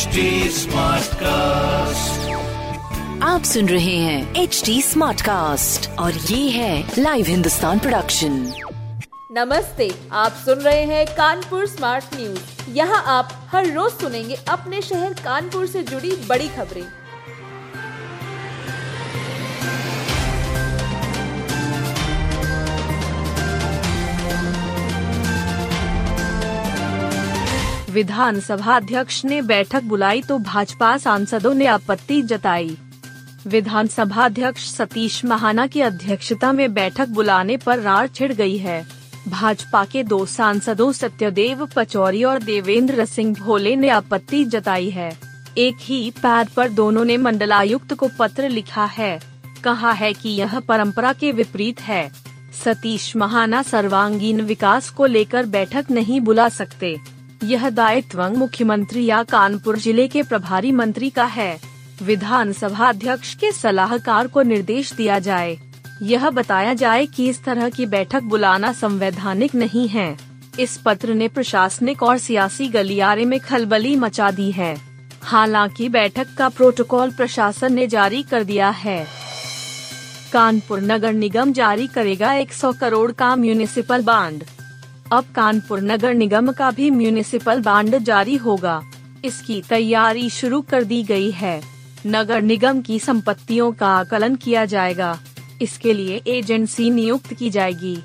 HD smart cast आप सुन रहे हैं एच डी स्मार्ट कास्ट और ये है लाइव हिंदुस्तान प्रोडक्शन नमस्ते आप सुन रहे हैं कानपुर स्मार्ट न्यूज़ यहाँ आप हर रोज सुनेंगे अपने शहर कानपुर से जुड़ी बड़ी खबरें। विधानसभा अध्यक्ष ने बैठक बुलाई तो भाजपा सांसदों ने आपत्ति जताई। विधानसभा अध्यक्ष सतीश महाना की अध्यक्षता में बैठक बुलाने पर रार छिड़ गई है। भाजपा के दो सांसदों सत्यदेव पचौरी और देवेंद्र सिंह भोले ने आपत्ति जताई है। एक ही पैड पर दोनों ने मंडलायुक्त को पत्र लिखा है। कहा है कि यह परंपरा के विपरीत है। सतीश महाना सर्वांगीण विकास को लेकर बैठक नहीं बुला सकते। यह दायित्व मुख्यमंत्री या कानपुर ज़िले के प्रभारी मंत्री का है। विधानसभा अध्यक्ष के सलाहकार को निर्देश दिया जाए। यह बताया जाए कि इस तरह की बैठक बुलाना संवैधानिक नहीं है। इस पत्र ने प्रशासनिक और सियासी गलियारे में खलबली मचा दी है। हालाँकि बैठक का प्रोटोकॉल प्रशासन ने जारी कर दिया है। कानपुर नगर निगम जारी करेगा 100 करोड़ का म्यूनिसिपल बांड। अब कानपुर नगर निगम का भी म्यूनिसिपल बांड जारी होगा। इसकी तैयारी शुरू कर दी गई है। नगर निगम की संपत्तियों का आकलन किया जाएगा। इसके लिए एजेंसी नियुक्त की जाएगी।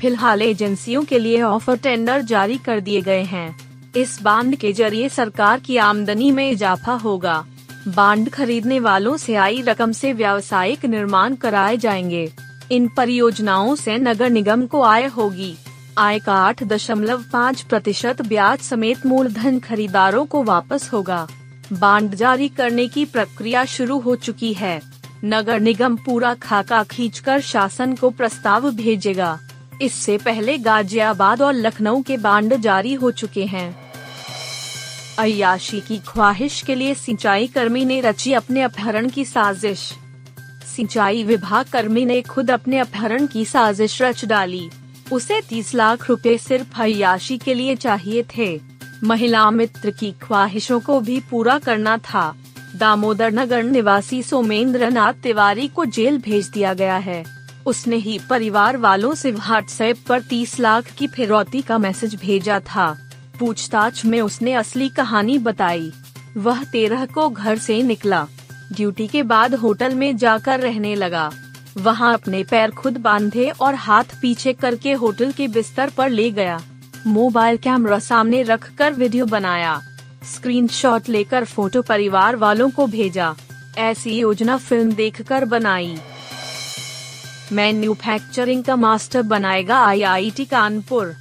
फ़िलहाल एजेंसियों के लिए ऑफ़र टेंडर जारी कर दिए गए हैं। इस बांड के ज़रिए सरकार की आमदनी में इजाफा होगा। बांड खरीदने वालों से आई रकम से व्यावसायिक निर्माण कराए जाएँगे। इन परियोजनाओं से नगर निगम को आय होगी। आय का आठ दशमलव पाँच प्रतिशत ब्याज समेत मूलधन खरीदारों को वापस होगा। बांड जारी करने की प्रक्रिया शुरू हो चुकी है। नगर निगम पूरा खाका खींचकर शासन को प्रस्ताव भेजेगा। इससे पहले गाजियाबाद और लखनऊ के बांड जारी हो चुके हैं। अयाशी की ख्वाहिश के लिए सिंचाई कर्मी ने रची अपने अपहरण की साजिश। सिंचाई विभाग कर्मी ने खुद अपने अपहरण की साजिश रच डाली। उसे तीस लाख रुपए सिर्फ़ अयाशी के लिए चाहिए थे। महिला मित्र की ख्वाहिशों को भी पूरा करना था। दामोदर नगर निवासी सोमेंद्र नाथ तिवारी को जेल भेज दिया गया है। उसने ही परिवार वालों से व्हाट्सएप पर 30 लाख की फिरौती का मैसेज भेजा था। पूछताछ में उसने असली कहानी बताई। वह तेरह को घर से निकला। ड्यूटी के बाद होटल में जाकर रहने लगा। वहाँ अपने पैर खुद बांधे और हाथ पीछे करके होटल के बिस्तर पर ले गया। मोबाइल कैमरा सामने रखकर वीडियो बनाया। स्क्रीनशॉट लेकर फ़ोटो परिवार वालों को भेजा। ऐसी योजना फ़िल्म देखकर बनाई। मैन्युफैक्चरिंग का मास्टर बनाएगा आईआईटी कानपुर।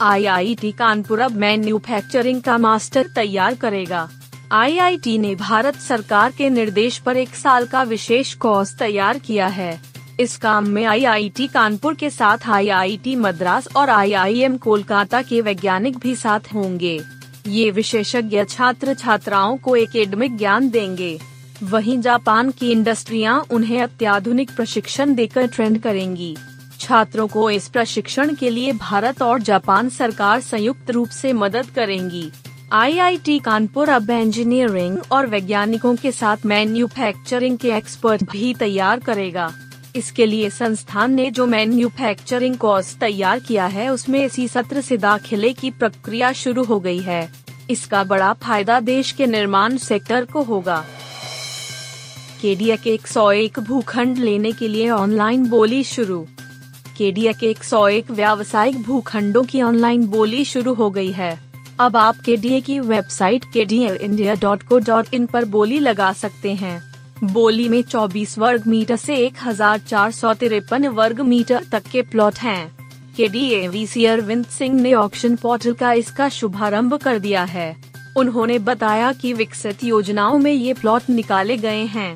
आईआईटी कानपुर अब मैन्युफैक्चरिंग का मास्टर तैयार करेगा। आईआईटी ने भारत सरकार के निर्देश पर एक साल का विशेष कोर्स तैयार किया है। इस काम में आईआईटी कानपुर के साथ आईआईटी मद्रास और आईआईएम कोलकाता के वैज्ञानिक भी साथ होंगे। ये विशेषज्ञ छात्र छात्राओं को एकेडमिक ज्ञान देंगे। वहीं जापान की इंडस्ट्रियाँ उन्हें अत्याधुनिक प्रशिक्षण देकर ट्रेंड करेंगी। छात्रों को इस प्रशिक्षण के लिए भारत और जापान सरकार संयुक्त रूप से मदद करेंगी। आईआईटी कानपुर अब इंजीनियरिंग और वैज्ञानिकों के साथ मैन्युफैक्चरिंग के एक्सपर्ट भी तैयार करेगा। इसके लिए संस्थान ने जो मैन्युफैक्चरिंग कोर्स तैयार किया है, उसमें इसी सत्र से दाखिले की प्रक्रिया शुरू हो गई है। इसका बड़ा फ़ायदा देश के निर्माण सेक्टर को होगा। के एक सौ एक भूखंड लेने के लिए ऑनलाइन बोली शुरू। के एक सौ एक व्यावसायिक भूखंडों की ऑनलाइन बोली शुरू हो गई है। अब आप के डी की वेबसाइट के D L India dot co dot in पर बोली लगा सकते हैं बोली में 24 वर्ग मीटर से एक हज़ार चार सौ तिरपन वर्ग मीटर तक के प्लॉट हैं। K D A V C Arvind Singh ने ऑक्शन पोर्टल का इसका शुभारंभ कर दिया है उन्होंने बताया कि विकसित योजनाओं में ये प्लॉट निकाले गए हैं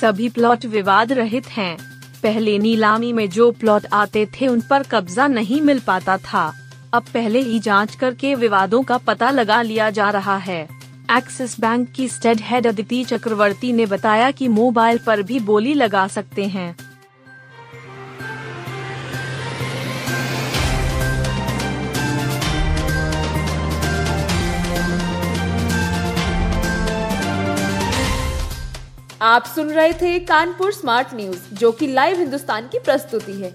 सभी प्लॉट विवाद रहित हैं। पहले नीलामी में जो प्लॉट आते थे उन पर कब्जा नहीं मिल पाता था अब पहले ही जाँच करके विवादों का पता लगा लिया जा रहा है। एक्सिस बैंक की स्टेड हेड अदिति चक्रवर्ती ने बताया कि मोबाइल पर भी बोली लगा सकते हैं। आप सुन रहे थे कानपुर स्मार्ट न्यूज़, जो कि लाइव हिंदुस्तान की प्रस्तुति है।